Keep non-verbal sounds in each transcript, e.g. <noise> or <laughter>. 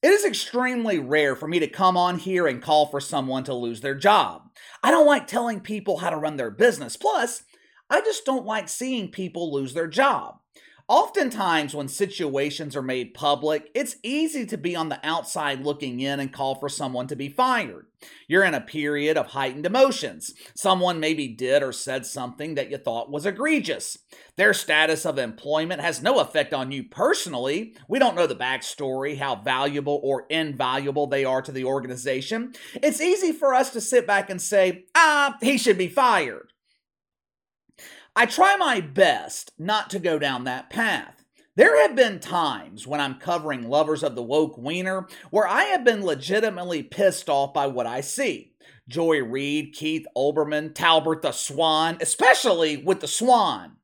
It is extremely rare for me to come on here and call for someone to lose their job. I don't like telling people how to run their business. Plus, I just don't like seeing people lose their job. Oftentimes, when situations are made public, it's easy to be on the outside looking in and call for someone to be fired. You're in a period of heightened emotions. Someone maybe did or said something that you thought was egregious. Their status of employment has no effect on you personally. We don't know the backstory, how valuable or invaluable they are to the organization. It's easy for us to sit back and say, ah, he should be fired. I try my best not to go down that path. There have been times when I'm covering Lovers of the Woke Wiener where I have been legitimately pissed off by what I see. Joy Reid, Keith Olbermann, Talbert the Swan, especially with the Swan.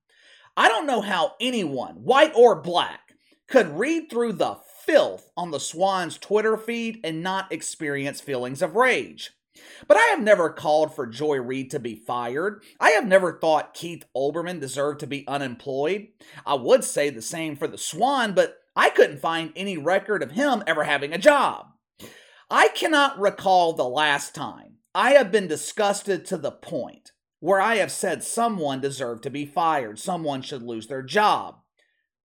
I don't know how anyone, white or black, could read through the filth on the Swan's Twitter feed and not experience feelings of rage. But I have never called for Joy Reid to be fired. I have never thought Keith Olbermann deserved to be unemployed. I would say the same for the Swan, but I couldn't find any record of him ever having a job. I cannot recall the last time I have been disgusted to the point where I have said someone deserved to be fired, someone should lose their job.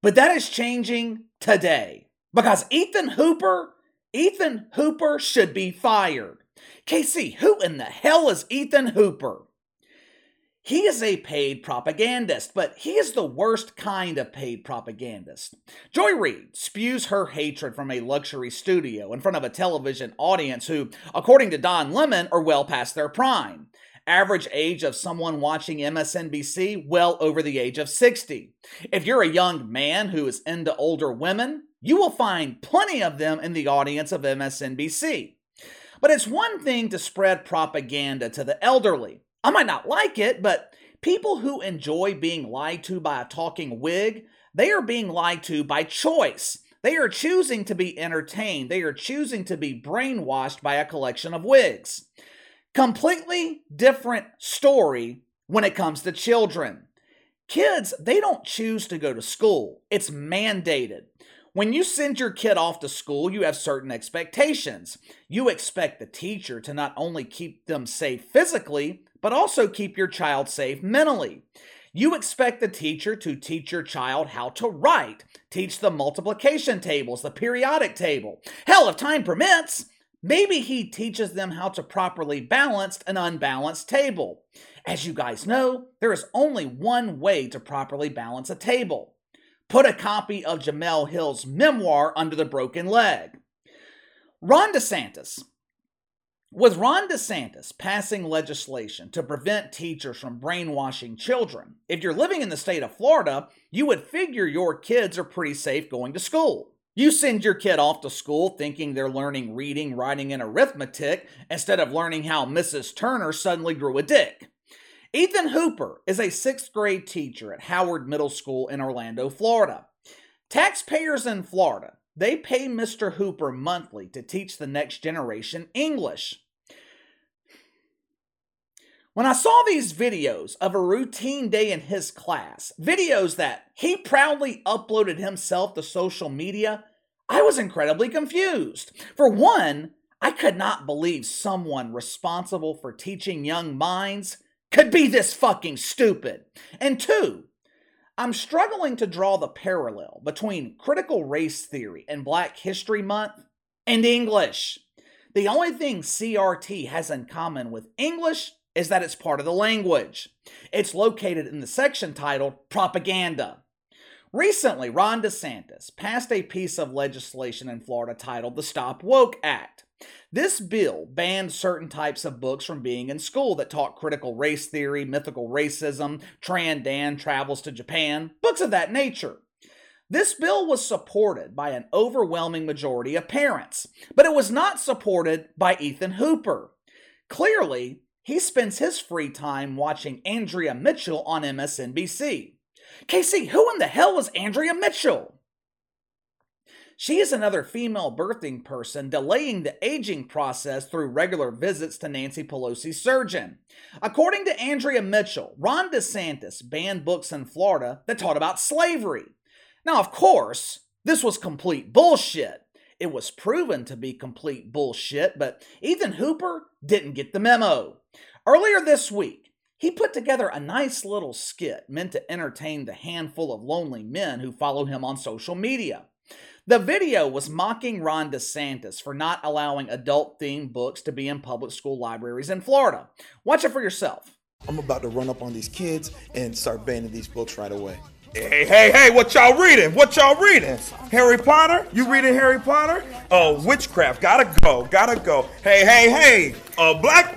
But that is changing today because Ethan Hooper, Ethan Hooper should be fired. Casey, who in the hell is Ethan Hooper? He is a paid propagandist, but he is the worst kind of paid propagandist. Joy Reid spews her hatred from a luxury studio in front of a television audience who, according to Don Lemon, are well past their prime. Average age of someone watching MSNBC, well over the age of 60. If you're a young man who is into older women, you will find plenty of them in the audience of MSNBC. But it's one thing to spread propaganda to the elderly. I might not like it, but people who enjoy being lied to by a talking wig, they are being lied to by choice. They are choosing to be entertained. They are choosing to be brainwashed by a collection of wigs. Completely different story when it comes to children. Kids, they don't choose to go to school, it's mandated. When you send your kid off to school, you have certain expectations. You expect the teacher to not only keep them safe physically, but also keep your child safe mentally. You expect the teacher to teach your child how to write, teach the multiplication tables, the periodic table. Hell, if time permits, maybe he teaches them how to properly balance an unbalanced table. As you guys know, there is only one way to properly balance a table put a copy of Jemele Hill's memoir under the broken leg. Ron DeSantis. With Ron DeSantis passing legislation to prevent teachers from brainwashing children, if you're living in the state of Florida, you would figure your kids are pretty safe going to school. You send your kid off to school thinking they're learning reading, writing, and arithmetic instead of learning how Mrs. Turner suddenly grew a dick. Ethan Hooper is a sixth grade teacher at Howard Middle School in Orlando, Florida. Taxpayers in Florida, they pay Mr. Hooper monthly to teach the next generation English. When I saw these videos of a routine day in his class, videos that he proudly uploaded himself to social media, I was incredibly confused. For one, I could not believe someone responsible for teaching young minds could be this fucking stupid. And two, I'm struggling to draw the parallel between critical race theory and Black History Month and English. The only thing CRT has in common with English is that it's part of the language. It's located in the section titled Propaganda. Recently, Ron DeSantis passed a piece of legislation in Florida titled the Stop Woke Act. This bill banned certain types of books from being in school that taught critical race theory, mythical racism, Tran Dan travels to Japan, books of that nature. This bill was supported by an overwhelming majority of parents, but it was not supported by Ethan Hooper. Clearly, he spends his free time watching Andrea Mitchell on MSNBC. Casey, who in the hell is Andrea Mitchell? She is another female birthing person delaying the aging process through regular visits to Nancy Pelosi's surgeon. According to Andrea Mitchell, Ron DeSantis banned books in Florida that taught about slavery. Now, of course, this was complete bullshit. It was proven to be complete bullshit, but Ethan Hooper didn't get the memo. Earlier this week, he put together a nice little skit meant to entertain the handful of lonely men who follow him on social media. The video was mocking Ron DeSantis for not allowing adult themed books to be in public school libraries in Florida. Watch it for yourself. I'm about to run up on these kids and start banning these books right away. Hey, hey, hey, what y'all reading? What y'all reading? Harry Potter? You reading Harry Potter? Oh, witchcraft. Gotta go. Gotta go. Hey, hey, hey. A black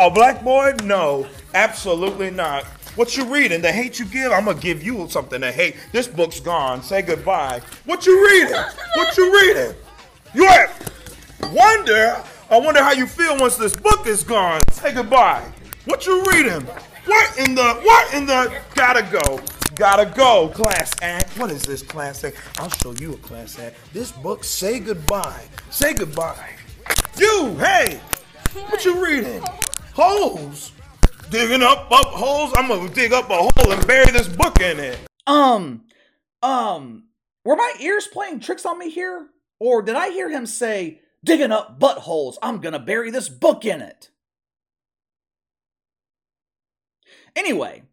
a black boy? No, absolutely not. What you reading? The hate you give? I'm gonna give you something to hate. This book's gone. Say goodbye. What you reading? What you reading? You wonder. I wonder how you feel once this book is gone. Say goodbye. What you reading? What in the what in the gotta go? Gotta go. Class act. What is this class act? I'll show you a class act. This book say goodbye. Say goodbye. You, hey, what you reading? Holes. Digging up up holes. I'm gonna dig up a hole and bury this book in it. Um, um, were my ears playing tricks on me here? Or did I hear him say, digging up buttholes, I'm gonna bury this book in it? Anyway,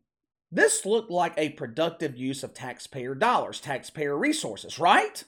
this looked like a productive use of taxpayer dollars, taxpayer resources, right?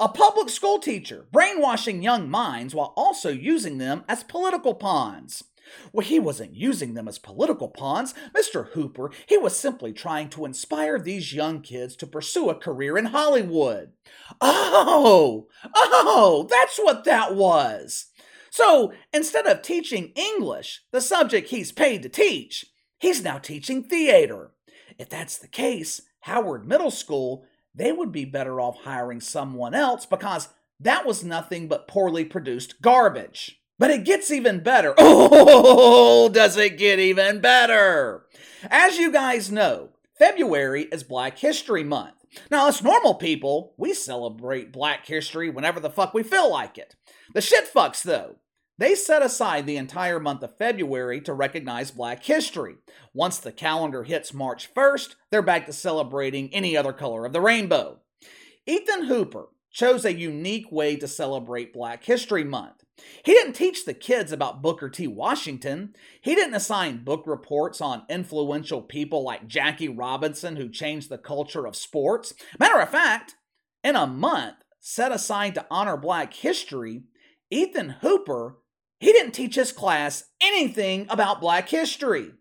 A public school teacher brainwashing young minds while also using them as political pawns. Well, he wasn't using them as political pawns, Mr. Hooper. He was simply trying to inspire these young kids to pursue a career in Hollywood. Oh, oh, that's what that was. So instead of teaching English, the subject he's paid to teach, He's now teaching theater. If that's the case, Howard Middle School, they would be better off hiring someone else because that was nothing but poorly produced garbage. But it gets even better. <laughs> Oh, does it get even better? As you guys know, February is Black History Month. Now, us normal people, we celebrate Black History whenever the fuck we feel like it. The shit fucks, though, they set aside the entire month of February to recognize Black history. Once the calendar hits March 1st, they're back to celebrating any other color of the rainbow. Ethan Hooper chose a unique way to celebrate Black History Month. He didn't teach the kids about Booker T. Washington. He didn't assign book reports on influential people like Jackie Robinson who changed the culture of sports. Matter of fact, in a month set aside to honor Black history, Ethan Hooper he didn't teach his class anything about black history.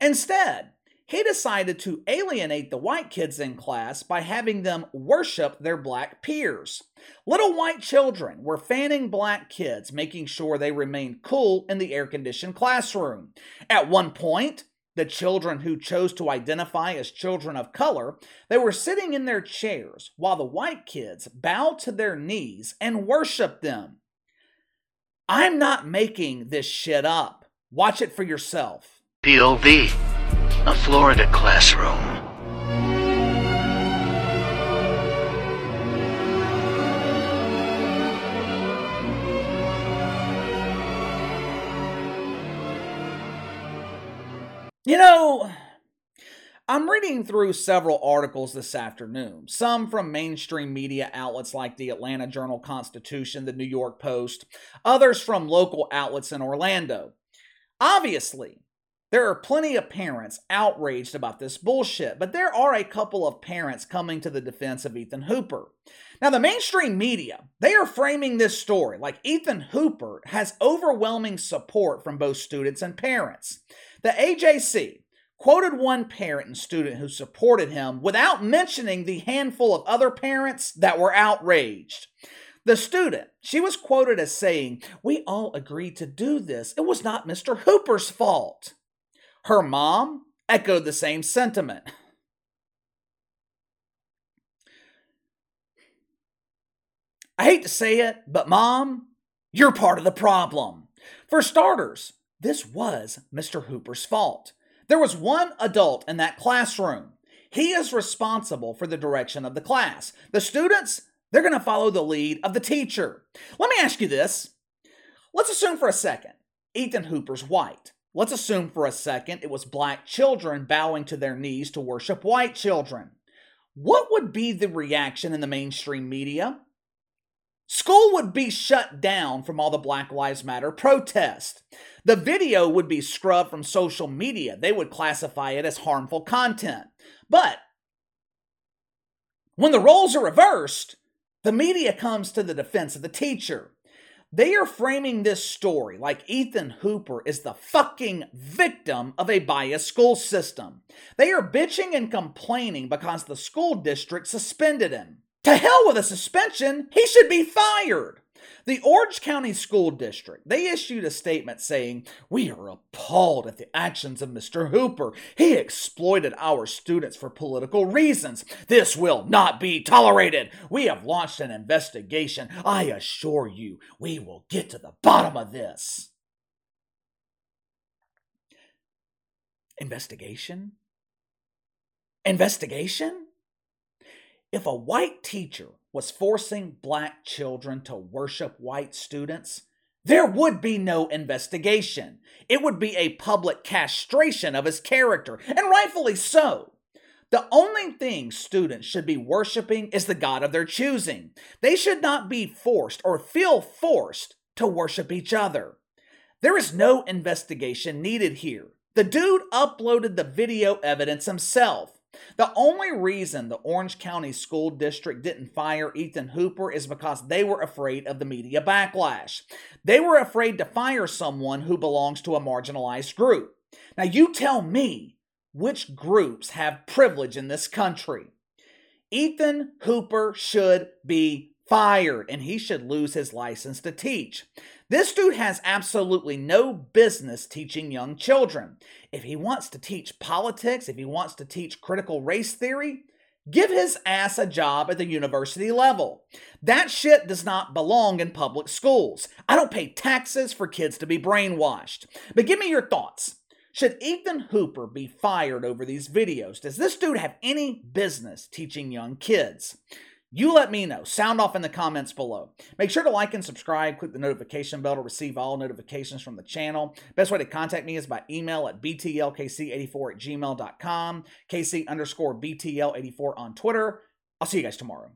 Instead, he decided to alienate the white kids in class by having them worship their black peers. Little white children were fanning black kids, making sure they remained cool in the air conditioned classroom. At one point, the children who chose to identify as children of color, they were sitting in their chairs while the white kids bowed to their knees and worshiped them. I'm not making this shit up. Watch it for yourself. POV, a Florida classroom. You know, I'm reading through several articles this afternoon, some from mainstream media outlets like the Atlanta Journal Constitution, the New York Post, others from local outlets in Orlando. Obviously, there are plenty of parents outraged about this bullshit, but there are a couple of parents coming to the defense of Ethan Hooper. Now, the mainstream media, they are framing this story like Ethan Hooper has overwhelming support from both students and parents. The AJC, quoted one parent and student who supported him without mentioning the handful of other parents that were outraged. The student, she was quoted as saying, We all agreed to do this. It was not Mr. Hooper's fault. Her mom echoed the same sentiment. I hate to say it, but mom, you're part of the problem. For starters, this was Mr. Hooper's fault. There was one adult in that classroom. He is responsible for the direction of the class. The students, they're going to follow the lead of the teacher. Let me ask you this. Let's assume for a second Ethan Hooper's white. Let's assume for a second it was black children bowing to their knees to worship white children. What would be the reaction in the mainstream media? School would be shut down from all the Black Lives Matter protest. The video would be scrubbed from social media. They would classify it as harmful content. But when the roles are reversed, the media comes to the defense of the teacher. They are framing this story like Ethan Hooper is the fucking victim of a biased school system. They are bitching and complaining because the school district suspended him. To hell with a suspension, he should be fired. The Orange County School District, they issued a statement saying, "We are appalled at the actions of Mr. Hooper. He exploited our students for political reasons. This will not be tolerated. We have launched an investigation. I assure you, we will get to the bottom of this." Investigation? Investigation? If a white teacher was forcing black children to worship white students, there would be no investigation. It would be a public castration of his character, and rightfully so. The only thing students should be worshiping is the God of their choosing. They should not be forced or feel forced to worship each other. There is no investigation needed here. The dude uploaded the video evidence himself. The only reason the Orange County School District didn't fire Ethan Hooper is because they were afraid of the media backlash. They were afraid to fire someone who belongs to a marginalized group. Now, you tell me which groups have privilege in this country. Ethan Hooper should be fired and he should lose his license to teach. This dude has absolutely no business teaching young children. If he wants to teach politics, if he wants to teach critical race theory, give his ass a job at the university level. That shit does not belong in public schools. I don't pay taxes for kids to be brainwashed. But give me your thoughts. Should Ethan Hooper be fired over these videos? Does this dude have any business teaching young kids? You let me know. Sound off in the comments below. Make sure to like and subscribe. Click the notification bell to receive all notifications from the channel. Best way to contact me is by email at btlkc84 at gmail.com, kc underscore btl84 on Twitter. I'll see you guys tomorrow.